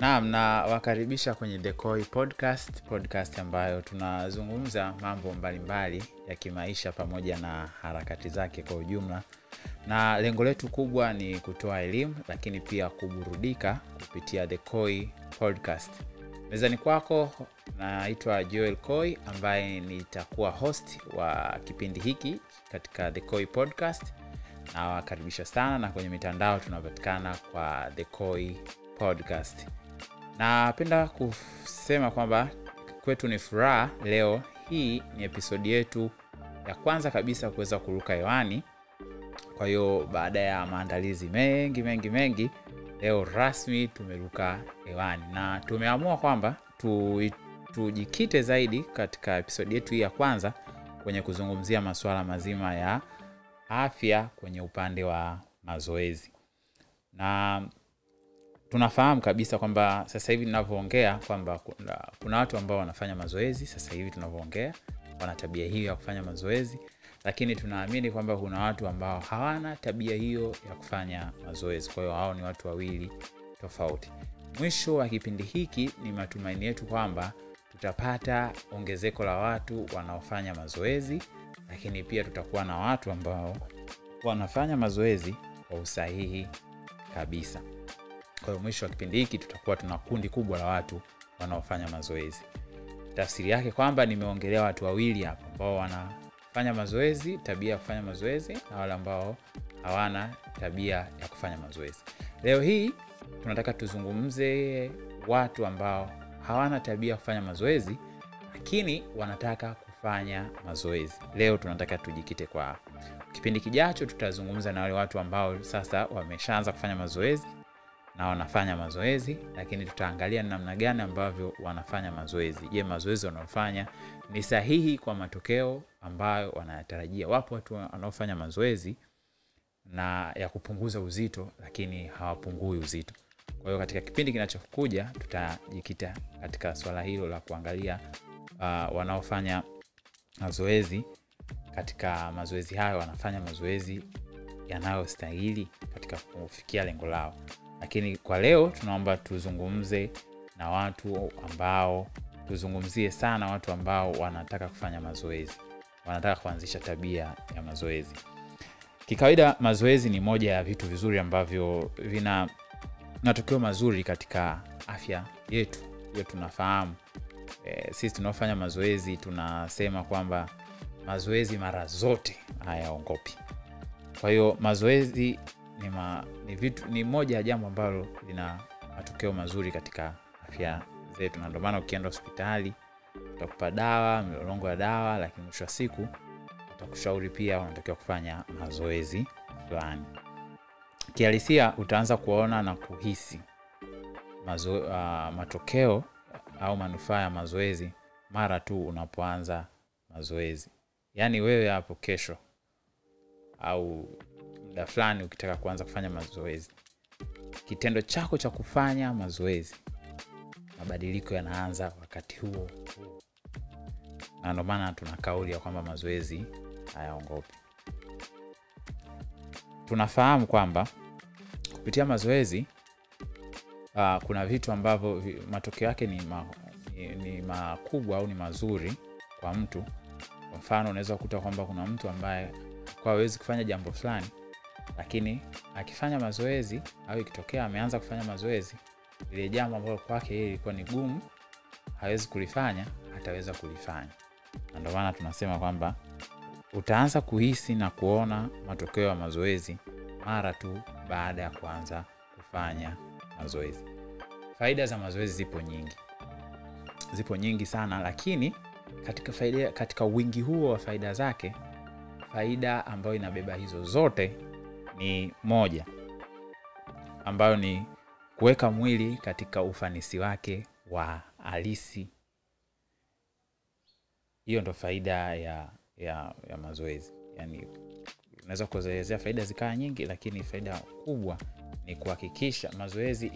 Naam, nawakaribisha kwenye Dekoi Podcast, podcast ambayo tunazungumza mambo mbalimbali ya kimaisha pamoja na harakati zake kwa ujumla, na lengo letu kubwa ni kutoa elimu, lakini pia kuburudika kupitia Dekoi Podcast. Mezani kwako naitwa Joel Koi ambaye nitakuwa host wa kipindi hiki katika The Koi Podcast. Nawakaribisha sana, na kwenye mitandao tunapatikana kwa The Koi Podcast. Napenda kusema kwamba kwetu ni furaha. Leo hii ni episodi yetu ya kwanza kabisa kuweza kuruka hewani. Kwa hiyo baada ya maandalizi mengi mengi mengi, leo rasmi tumeruka hewani na tumeamua kwamba tu, tujikite zaidi katika episodi yetu hii ya kwanza kwenye kuzungumzia masuala mazima ya afya kwenye upande wa mazoezi na tunafahamu kabisa kwamba sasa hivi tunavyoongea kwamba kuna, kuna watu ambao wanafanya mazoezi sasa hivi tunavyoongea wana tabia hiyo ya kufanya mazoezi lakini tunaamini kwamba kuna watu ambao hawana tabia hiyo ya kufanya mazoezi kwa hiyo hao ni watu wawili tofauti. Mwisho wa kipindi hiki ni matumaini yetu kwamba tutapata ongezeko la watu wanaofanya mazoezi lakini pia tutakuwa na watu ambao wanafanya mazoezi kwa usahihi kabisa kwa mwisho wa kipindi hiki tutakuwa tuna kundi kubwa la watu wanaofanya mazoezi. Tafsiri yake kwamba nimeongelea watu wawili hapa ambao wanafanya mazoezi tabia ya kufanya mazoezi na wale ambao hawana tabia ya kufanya mazoezi. Leo hii tunataka tuzungumze watu ambao hawana tabia ya kufanya mazoezi lakini wanataka kufanya mazoezi. Leo tunataka tujikite kwa kipindi kijacho tutazungumza na wale watu ambao sasa wameshaanza kufanya mazoezi na wanafanya mazoezi lakini tutaangalia namna gani ambavyo wanafanya mazoezi. Je mazoezi wanaofanya ni sahihi kwa matokeo ambayo wanayatarajia? Wapo watu wanaofanya mazoezi na ya kupunguza uzito lakini hawapungui uzito. Kwa hiyo katika kipindi kinachokuja tutajikita katika swala hilo la kuangalia uh, wanaofanya mazoezi. Katika mazoezi hayo wanafanya mazoezi yanayostahili katika kufikia lengo lao lakini kwa leo tunaomba tuzungumze na watu ambao tuzungumzie sana watu ambao wanataka kufanya mazoezi. Wanataka kuanzisha tabia ya mazoezi. Kikawaida mazoezi ni moja ya vitu vizuri ambavyo vina matokeo mazuri katika afya yetu. Hiyo tunafahamu. E, sisi tunaofanya mazoezi tunasema kwamba mazoezi mara zote hayaongopi. Kwa hiyo mazoezi ni, ma, ni, vitu, ni moja ya jambo ambalo lina matokeo mazuri katika afya zetu. Na ndio maana ukienda hospitali utakupa dawa milolongo ya dawa lakini mwisho wa siku utakushauri pia unatakiwa kufanya mazoezi fulani. Kihalisia utaanza kuona na kuhisi mazo, uh, matokeo au manufaa ya mazoezi mara tu unapoanza mazoezi. Yaani wewe hapo kesho au muda fulani ukitaka kuanza kufanya mazoezi. Kitendo chako cha kufanya mazoezi mabadiliko yanaanza wakati huo na ndio maana tuna kauli ya kwamba mazoezi hayaongopi. Tunafahamu kwamba kupitia mazoezi uh, kuna vitu ambavyo matokeo yake ni, ma, ni, ni makubwa au ni mazuri kwa mtu. Kwa mfano unaweza kukuta kwamba kuna mtu ambaye kwa hawezi kufanya jambo fulani lakini akifanya mazoezi au ikitokea ameanza kufanya mazoezi lile jambo ambalo kwake yeye ilikuwa ni gumu hawezi kulifanya ataweza kulifanya. Na ndio maana tunasema kwamba utaanza kuhisi na kuona matokeo ya mazoezi mara tu baada ya kuanza kufanya mazoezi. Faida za mazoezi zipo nyingi. Zipo nyingi sana lakini katika faida, katika wingi huo wa faida zake faida ambayo inabeba hizo zote ni moja ambayo ni kuweka mwili katika ufanisi wake wa halisi. Hiyo ndo faida ya, ya, ya mazoezi. Yani unaweza kuelezea faida zikawa nyingi lakini faida kubwa ni kuhakikisha mazoezi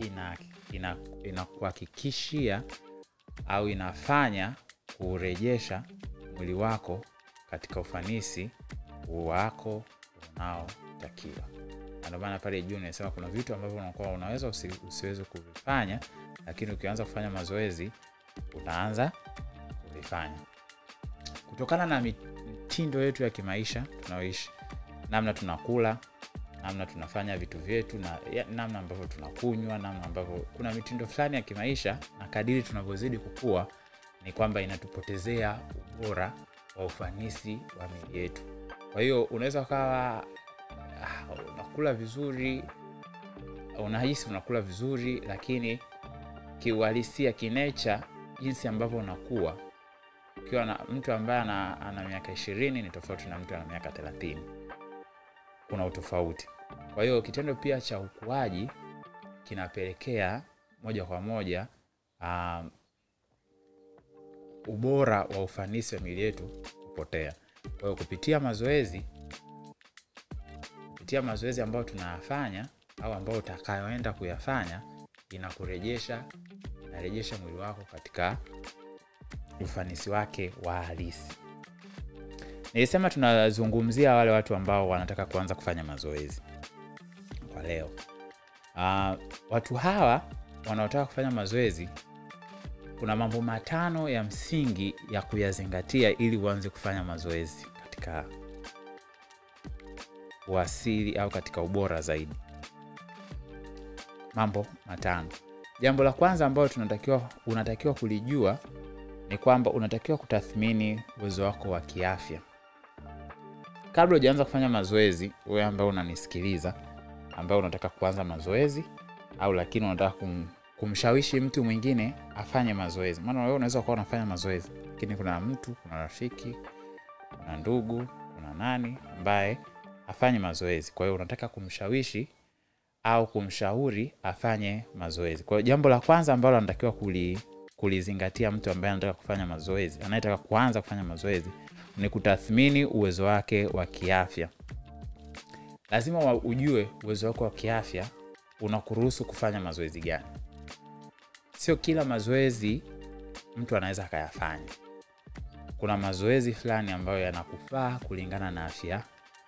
inakuhakikishia ina, ina au inafanya kurejesha mwili wako katika ufanisi wako unaotakiwa ndio pale juu nimesema kuna vitu ambavyo unakuwa unaweza usi, usiweze kuvifanya lakini ukianza kufanya mazoezi utaanza kuvifanya. Kutokana na mitindo yetu ya kimaisha tunaoishi namna tunakula namna tunafanya vitu vyetu na ya, namna ambavyo tunakunywa namna ambavyo kuna mitindo fulani ya kimaisha na kadiri tunavyozidi kukua ni kwamba inatupotezea ubora wa ufanisi wa mili yetu. Kwa hiyo unaweza ukawa unakula vizuri unahisi unakula vizuri lakini kiuhalisia kinecha jinsi ambavyo unakuwa ukiwa na mtu ambaye ana, ana miaka ishirini ni tofauti na mtu ana miaka thelathini. Kuna utofauti. Kwa hiyo kitendo pia cha ukuaji kinapelekea moja kwa moja um, ubora wa ufanisi wa mili yetu kupotea. Kwa hiyo kupitia mazoezi kupitia mazoezi ambayo tunayafanya au ambayo utakayoenda kuyafanya inakurejesha inarejesha mwili wako katika ufanisi wake wa halisi. Nilisema tunazungumzia wale watu ambao wanataka kuanza kufanya mazoezi kwa leo. Uh, watu hawa wanaotaka kufanya mazoezi kuna mambo matano ya msingi ya kuyazingatia ili uanze kufanya mazoezi katika uasili au katika ubora zaidi. Mambo matano. Jambo la kwanza ambayo tunatakiwa unatakiwa kulijua ni kwamba unatakiwa kutathmini uwezo wako wa kiafya. Kabla hujaanza kufanya mazoezi wewe ambaye unanisikiliza ambaye unataka kuanza mazoezi au lakini unataka kum, kumshawishi mtu mwingine afanye mazoezi. Maana wewe unaweza ukawa unafanya mazoezi lakini kuna mtu kuna rafiki kuna ndugu kuna nani ambaye afanye mazoezi. Kwa hiyo unataka kumshawishi au kumshauri afanye mazoezi. Kwa hiyo jambo la kwanza ambalo anatakiwa kuli, kulizingatia mtu ambaye anataka kufanya mazoezi anayetaka kuanza kufanya mazoezi ni kutathmini uwezo wake wa kiafya. Lazima ujue uwezo wako wa kiafya unakuruhusu kufanya mazoezi gani. Sio kila mazoezi mtu anaweza akayafanya. Kuna mazoezi fulani ambayo yanakufaa kulingana na afya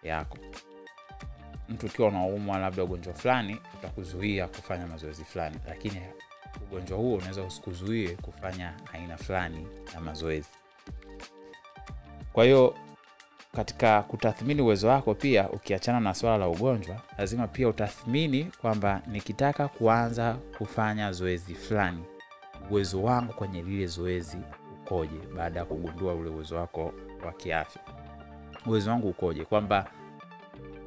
yako. Mtu ukiwa unaumwa labda ugonjwa fulani utakuzuia kufanya mazoezi fulani. Lakini ugonjwa huo unaweza usikuzuie kufanya aina fulani ya mazoezi. Kwa hiyo katika kutathmini uwezo wako pia ukiachana na swala la ugonjwa lazima pia utathmini kwamba nikitaka kuanza kufanya zoezi fulani uwezo wangu kwenye lile zoezi ukoje baada ya kugundua ule uwezo wako wa kiafya uwezo wangu ukoje? Kwamba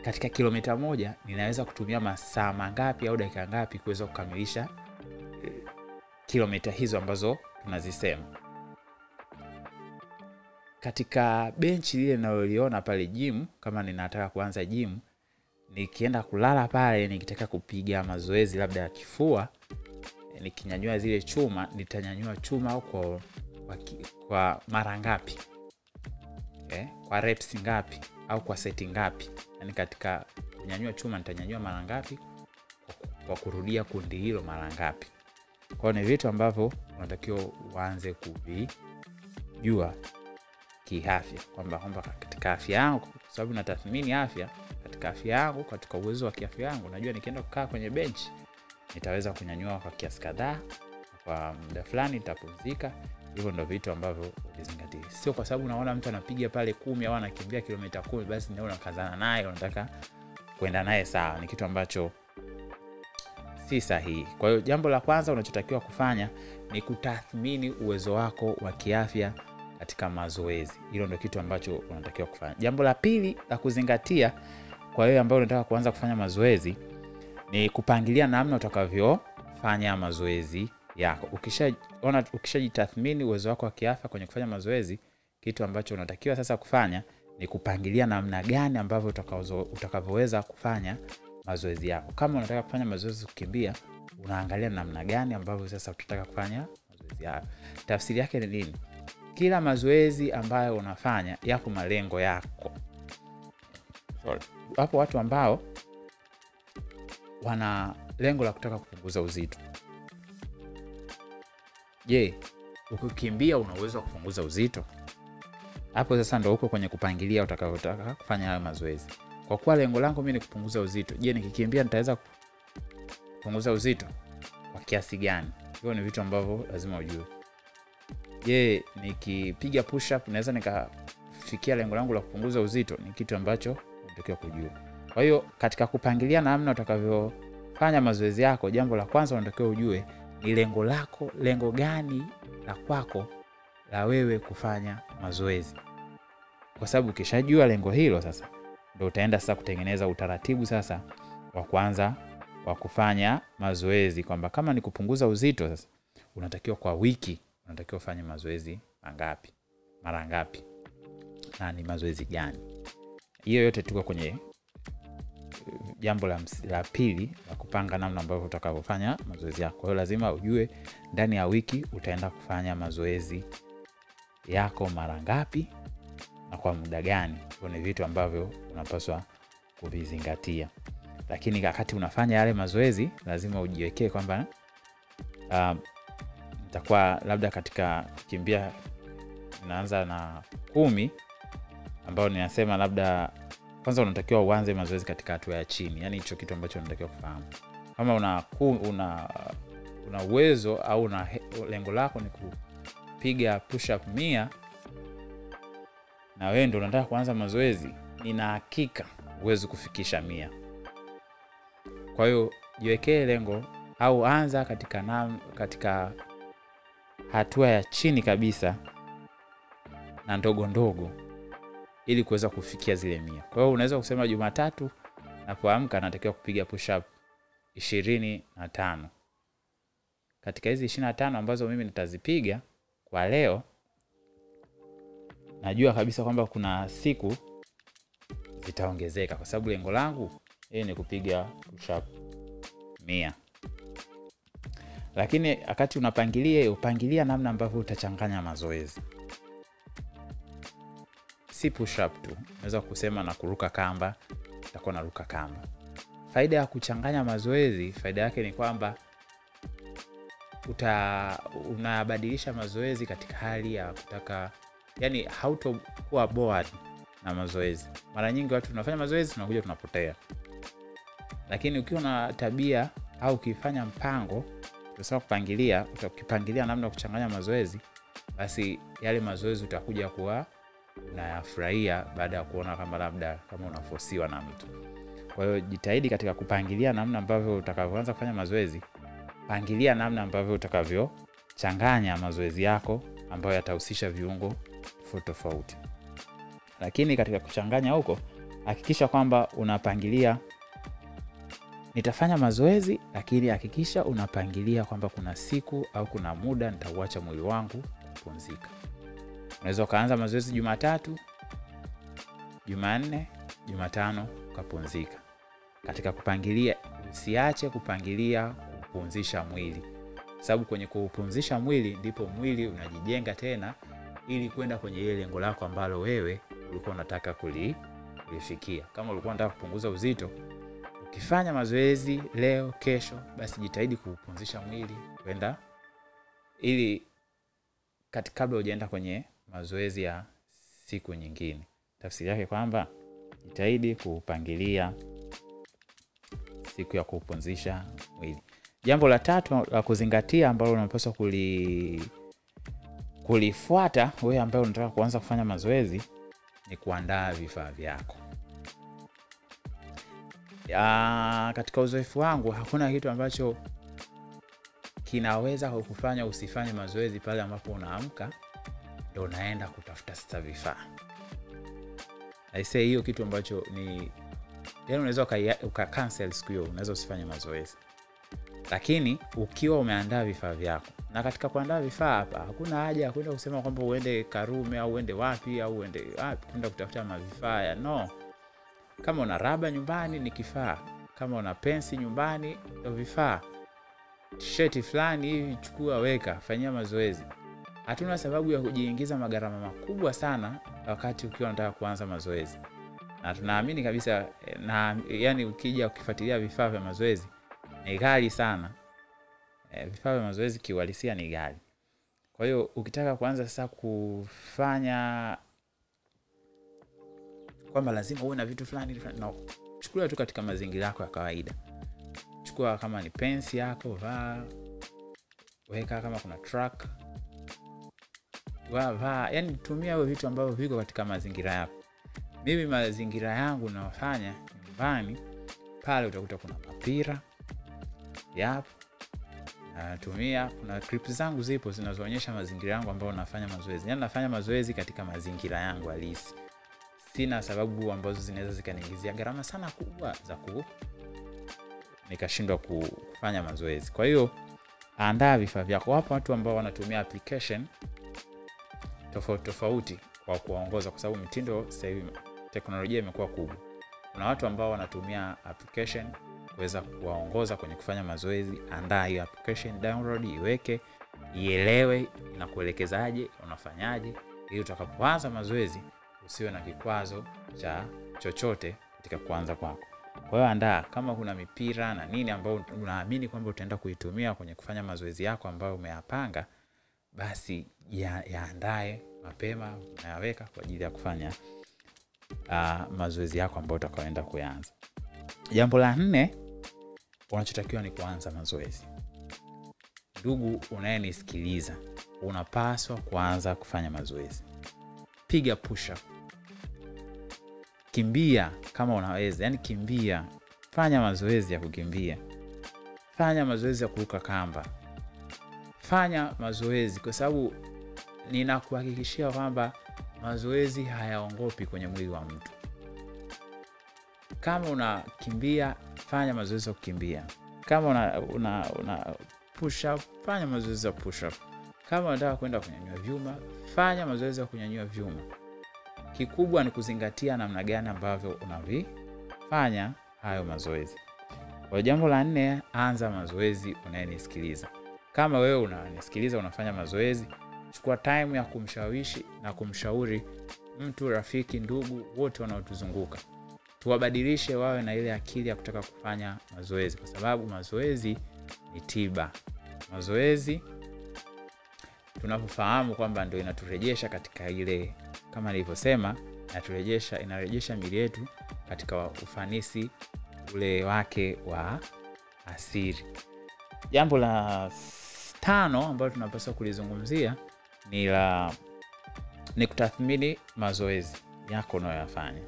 katika kilomita moja ninaweza kutumia masaa mangapi au dakika ngapi kuweza kukamilisha eh, kilomita hizo ambazo tunazisema. Katika benchi lile inayoliona pale gym kama ninataka kuanza gym nikienda kulala pale nikitaka kupiga mazoezi labda ya kifua nikinyanyua zile chuma nitanyanyua chuma kwa, kwa, kwa mara ngapi eh, kwa reps ngapi au kwa seti ngapi. Yani katika kunyanyua chuma nitanyanyua mara ngapi kwa, kwa kurudia kundi hilo mara ngapi. Kwao ni vitu ambavyo unatakiwa uanze kuvijua kiafya kwamba kwamba katika afya yangu kwa sababu natathmini afya katika afya yangu katika uwezo wa kiafya yangu najua nikienda kukaa kwenye benchi nitaweza kunyanyua kwa kiasi kadhaa kwa muda fulani nitapumzika hivyo ndo vitu ambavyo uvizingatie, sio kwa sababu unaona mtu anapiga pale kumi au anakimbia kilomita kumi basi ndio unakazana naye unataka kwenda naye sawa. Ni kitu ambacho si sahihi. Kwa hiyo jambo la kwanza unachotakiwa kufanya ni kutathmini uwezo wako wa kiafya katika mazoezi. Hilo ndo kitu ambacho unatakiwa kufanya. Jambo la pili la kuzingatia kwa wewe ambayo unataka kuanza kufanya mazoezi ni kupangilia namna utakavyofanya mazoezi yako ukishaona ukishajitathmini uwezo wako wa kiafya kwenye kufanya mazoezi kitu ambacho unatakiwa sasa kufanya ni kupangilia namna gani ambavyo utakavyoweza kufanya mazoezi yako. Kama unataka kufanya mazoezi kukimbia unaangalia namna gani ambavyo sasa utataka kufanya mazoezi yako. Tafsiri yake ni nini? Kila mazoezi ambayo unafanya yapo malengo yako. Sorry. wapo watu ambao wana lengo la kutaka kupunguza uzito je ukikimbia una wa kupunguza uzito? Hapo sasa ndo huko kwenye kupangilia utakavyotaka kufanya hayo mazoezi. Kwa kuwa lengo langu mi ni kupunguza uzito je nikikimbia nitaweza kupunguza uzito? Kwa kiasi gani? Hivyo ni vitu ambavyo lazima ujue. Je nikipiga push up naweza nikafikia lengo langu la kupunguza uzito? Ni kitu ambacho unatakiwa kujua. Kwa hiyo katika kupangilia namna utakavyofanya mazoezi yako jambo la kwanza unatakiwa ujue ni lengo lako lengo gani la kwako la wewe kufanya mazoezi? Kwa sababu ukishajua lengo hilo sasa ndo utaenda sasa kutengeneza utaratibu sasa wa kwanza wa kufanya mazoezi kwamba kama ni kupunguza uzito sasa unatakiwa kwa wiki unatakiwa ufanye mazoezi mangapi mara ngapi na ni mazoezi gani? Hiyo yote tuko kwenye jambo la, la pili la kupanga namna ambavyo utakavyofanya mazoezi yako. Kwa hiyo lazima ujue ndani ya wiki utaenda kufanya mazoezi yako mara ngapi na kwa muda gani. Ni vitu ambavyo unapaswa kuvizingatia. Lakini wakati unafanya yale mazoezi lazima ujiwekee kwamba uh, nitakuwa labda katika kukimbia inaanza na kumi ambayo ninasema labda kwanza unatakiwa uanze mazoezi katika hatua ya chini yani hicho kitu ambacho unatakiwa kufahamu. Kama una, una, una uwezo au una lengo lako ni kupiga push up mia na wewe ndo unataka kuanza mazoezi nina hakika huwezi kufikisha mia. Kwa hiyo jiwekee lengo au anza katika, na, katika hatua ya chini kabisa na ndogo ndogo ili kuweza kufikia zile mia. Kwa hiyo unaweza kusema jumatatu napoamka natakiwa kupiga push ishirini na tano. Katika hizi ishirini na tano ambazo mimi nitazipiga kwa leo najua kabisa kwamba kuna siku zitaongezeka kwa sababu lengo langu hii ni kupiga push mia. Lakini wakati unapangilia upangilia namna ambavyo utachanganya mazoezi si push up tu unaweza kusema na kuruka kamba utakuwa naruka kamba. Faida ya kuchanganya mazoezi faida yake ni kwamba uta unabadilisha mazoezi katika hali ya kutaka yani hautokuwa bored na mazoezi. Mara nyingi watu tunafanya mazoezi tunakuja tunapotea. Lakini ukiwa na tabia au ukifanya mpango tunasema kupangilia ukipangilia namna ya kuchanganya mazoezi basi yale mazoezi utakuja kuwa unayafurahia baada ya kuona kama labda kama unafosiwa na mtu. Kwa hiyo jitahidi katika kupangilia namna ambavyo utakavyoanza kufanya mazoezi pangilia namna ambavyo utakavyochanganya mazoezi yako ambayo yatahusisha viungo tofauti tofauti. Lakini katika kuchanganya huko hakikisha kwamba unapangilia nitafanya mazoezi lakini hakikisha unapangilia kwamba kuna siku au kuna muda nitauacha mwili wangu kupumzika unaweza ukaanza mazoezi jumatatu jumanne jumatano ukapumzika. Katika kupangilia usiache kupangilia kupumzisha mwili. Sababu kwenye kupumzisha mwili ndipo mwili unajijenga tena ili kwenda kwenye ile lengo lako ambalo wewe ulikuwa unataka kuli, kulifikia. Kama ulikuwa unataka kupunguza uzito ukifanya mazoezi leo kesho basi jitahidi kuupumzisha mwili kwenda ili kabla hujaenda kwenye mazoezi ya siku nyingine. Tafsiri yake kwamba jitahidi kuupangilia siku ya kupumzisha mwili. Jambo la tatu la kuzingatia ambalo unapaswa kuli kulifuata wewe ambaye unataka kuanza kufanya mazoezi ni kuandaa vifaa vyako. Ya, katika uzoefu wangu hakuna kitu ambacho kinaweza kukufanya usifanye mazoezi pale ambapo unaamka ndo unaenda kutafuta sasa vifaa. Aisee hiyo kitu ambacho ni yani unaweza uka, uka cancel siku hiyo unaweza usifanye mazoezi. Lakini ukiwa umeandaa vifaa vyako na katika kuandaa vifaa hapa hakuna haja ya kwenda kusema kwamba uende karume au uende wapi au uende wapi kwenda kutafuta mavifaa ya no. Kama una raba nyumbani ni kifaa. Kama una pensi nyumbani ndo vifaa. Sheti fulani hivi chukua weka fanyia mazoezi hatuna sababu ya kujiingiza magharama makubwa sana wakati ukiwa unataka kuanza mazoezi. Na tunaamini kabisa na yani ukija ukifuatilia vifaa vya mazoezi ni ghali sana. E, vifaa vya mazoezi kiuhalisia ni ghali. Kwa hiyo ukitaka kuanza sasa kufanya kwamba lazima uwe na vitu fulani fulani, no. chukulia tu katika mazingira yako ya kawaida. Chukua kama ni pensi yako vaa weka kama kuna track vaa, yani tumia hivyo vitu ambavyo viko katika mazingira yako. Mimi mazingira yangu nayofanya nyumbani pale, utakuta kuna mapira yapo natumia. Kuna clip zangu zipo zinazoonyesha mazingira yangu ambayo nafanya mazoezi, yani nafanya mazoezi katika mazingira yangu halisi. Sina sababu ambazo zinaweza zikaniingizia gharama sana kubwa za ku nikashindwa kufanya mazoezi. Kwa hiyo andaa vifaa vyako. Wapo watu ambao wanatumia application tofauti tofauti kwa kuwaongoza, kwa sababu mitindo sasa hivi teknolojia imekuwa kubwa. Kuna watu ambao wanatumia application kuweza kuwaongoza kwenye kufanya mazoezi. Andaa hiyo application, download, iweke, ielewe inakuelekezaje, unafanyaje, ili utakapoanza mazoezi usiwe na kikwazo cha chochote katika kuanza kwako. Kwa hiyo andaa, kama kuna mipira na nini ambayo unaamini kwamba utaenda kuitumia kwenye kufanya mazoezi yako ambayo umeyapanga, basi yaandae ya mapema, unayaweka kwa ajili ya kufanya uh, mazoezi yako ambayo utakaoenda kuyaanza. Jambo la nne, unachotakiwa ni kuanza mazoezi. Ndugu unayenisikiliza, unapaswa kuanza kufanya mazoezi. Piga push kimbia kama unaweza, yani kimbia, fanya mazoezi ya kukimbia, fanya mazoezi ya kuruka kamba, fanya mazoezi, kwa sababu ninakuhakikishia kwamba mazoezi hayaongopi kwenye mwili wa mtu. Kama unakimbia, fanya mazoezi ya kukimbia. Kama una, una, una push up, fanya mazoezi ya push up. Kama unataka kwenda kunyanyua vyuma, fanya mazoezi ya kunyanyua vyuma. Kikubwa ni kuzingatia namna gani ambavyo unavifanya hayo mazoezi. Kwa jambo la nne, anza mazoezi unayenisikiliza. Kama wewe unanisikiliza unafanya mazoezi, chukua time ya kumshawishi na kumshauri mtu, rafiki, ndugu wote wanaotuzunguka, tuwabadilishe wawe na ile akili ya kutaka kufanya mazoezi, kwa sababu mazoezi ni tiba. Mazoezi tunapofahamu kwamba ndio inaturejesha katika ile, kama nilivyosema, inaturejesha inarejesha mili yetu katika ufanisi ule wake wa asili. Jambo la tano ambalo tunapaswa kulizungumzia ni la ni kutathmini mazoezi yako unayoyafanya.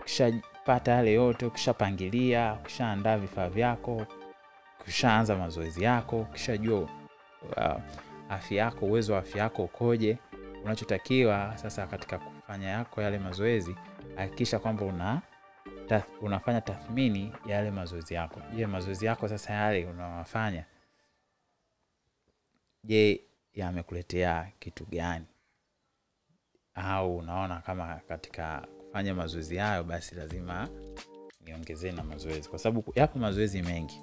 Ukishapata yale yote, ukishapangilia, ukishaandaa vifaa vyako, ukishaanza mazoezi yako, ukishajua uh, afya yako, uwezo wa afya yako ukoje, unachotakiwa sasa katika kufanya yako yale mazoezi, hakikisha kwamba una tath, unafanya tathmini ya yale mazoezi yako. Je, mazoezi yako sasa yale unawafanya, je, yamekuletea kitu gani? Au unaona kama katika kufanya mazoezi hayo, basi lazima niongezee na mazoezi, kwa sababu yapo mazoezi mengi,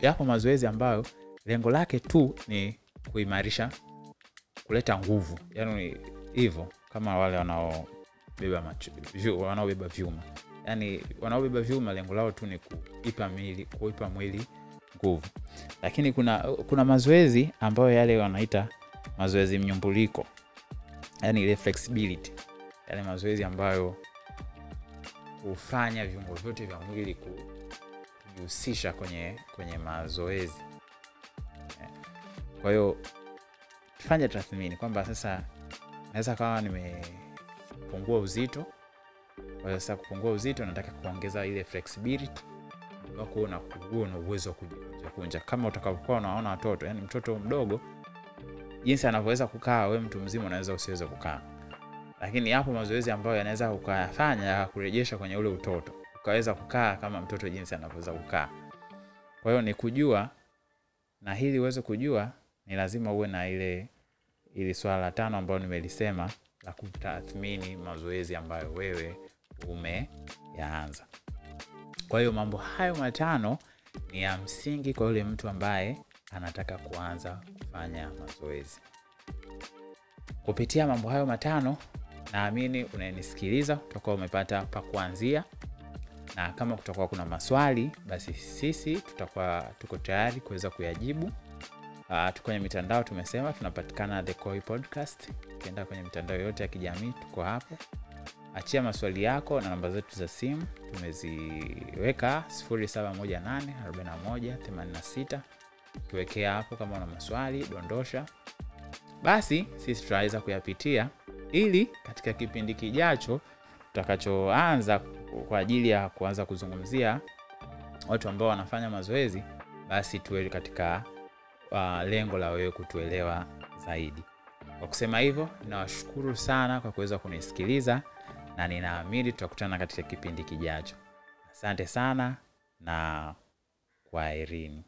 yapo mazoezi ambayo lengo lake tu ni kuimarisha, kuleta nguvu, yani hivyo kama wale wanaobeba wanaobeba vyuma, yani wanaobeba vyuma lengo lao tu ni kuipa mwili kuipa mwili nguvu. Lakini kuna, kuna mazoezi ambayo yale wanaita mazoezi mnyumbuliko, yani ile flexibility, yale mazoezi ambayo hufanya viungo vyote vya mwili kujihusisha kwenye, kwenye mazoezi kwa hiyo fanya tathmini kwamba sasa naweza kawa nimepungua uzito. Kwa sasa kupungua uzito, nataka kuongeza ile flexibility wako na na uwezo wa kujikunja kunja, kama utakapokuwa unaona watoto, yani mtoto mdogo jinsi anavyoweza kukaa, we mtu mzima unaweza usiweze kukaa, lakini yapo mazoezi ambayo yanaweza ukayafanya yakakurejesha kwenye ule utoto, ukaweza kukaa kama mtoto jinsi anavyoweza kukaa. Kwa hiyo ni kujua, na hili uweze kujua ni lazima uwe na ile ili swala la tano ambayo nimelisema la kutathmini mazoezi ambayo wewe umeyaanza. Kwa hiyo mambo hayo matano ni ya msingi kwa yule mtu ambaye anataka kuanza kufanya mazoezi. Kupitia mambo hayo matano, naamini unanisikiliza utakuwa umepata pa kuanzia, na kama kutakuwa kuna maswali, basi sisi tutakuwa tuko tayari kuweza kuyajibu. Uh, tuko kwenye mitandao tumesema tunapatikana The Koi Podcast. Ukienda kwenye mitandao yote ya kijamii tuko hapo. Achia maswali yako na namba zetu za simu. Tumeziweka 07184186 ukiwekea hapo kama una maswali dondosha. Basi sisi tutaweza kuyapitia ili katika kipindi kijacho tutakachoanza kwa ajili ya kuanza kuzungumzia watu ambao wanafanya mazoezi basi tuwe katika uh, lengo la wewe kutuelewa zaidi. Kwa kusema hivyo nawashukuru sana kwa kuweza kunisikiliza na ninaamini tutakutana katika kipindi kijacho. Asante sana na kwaherini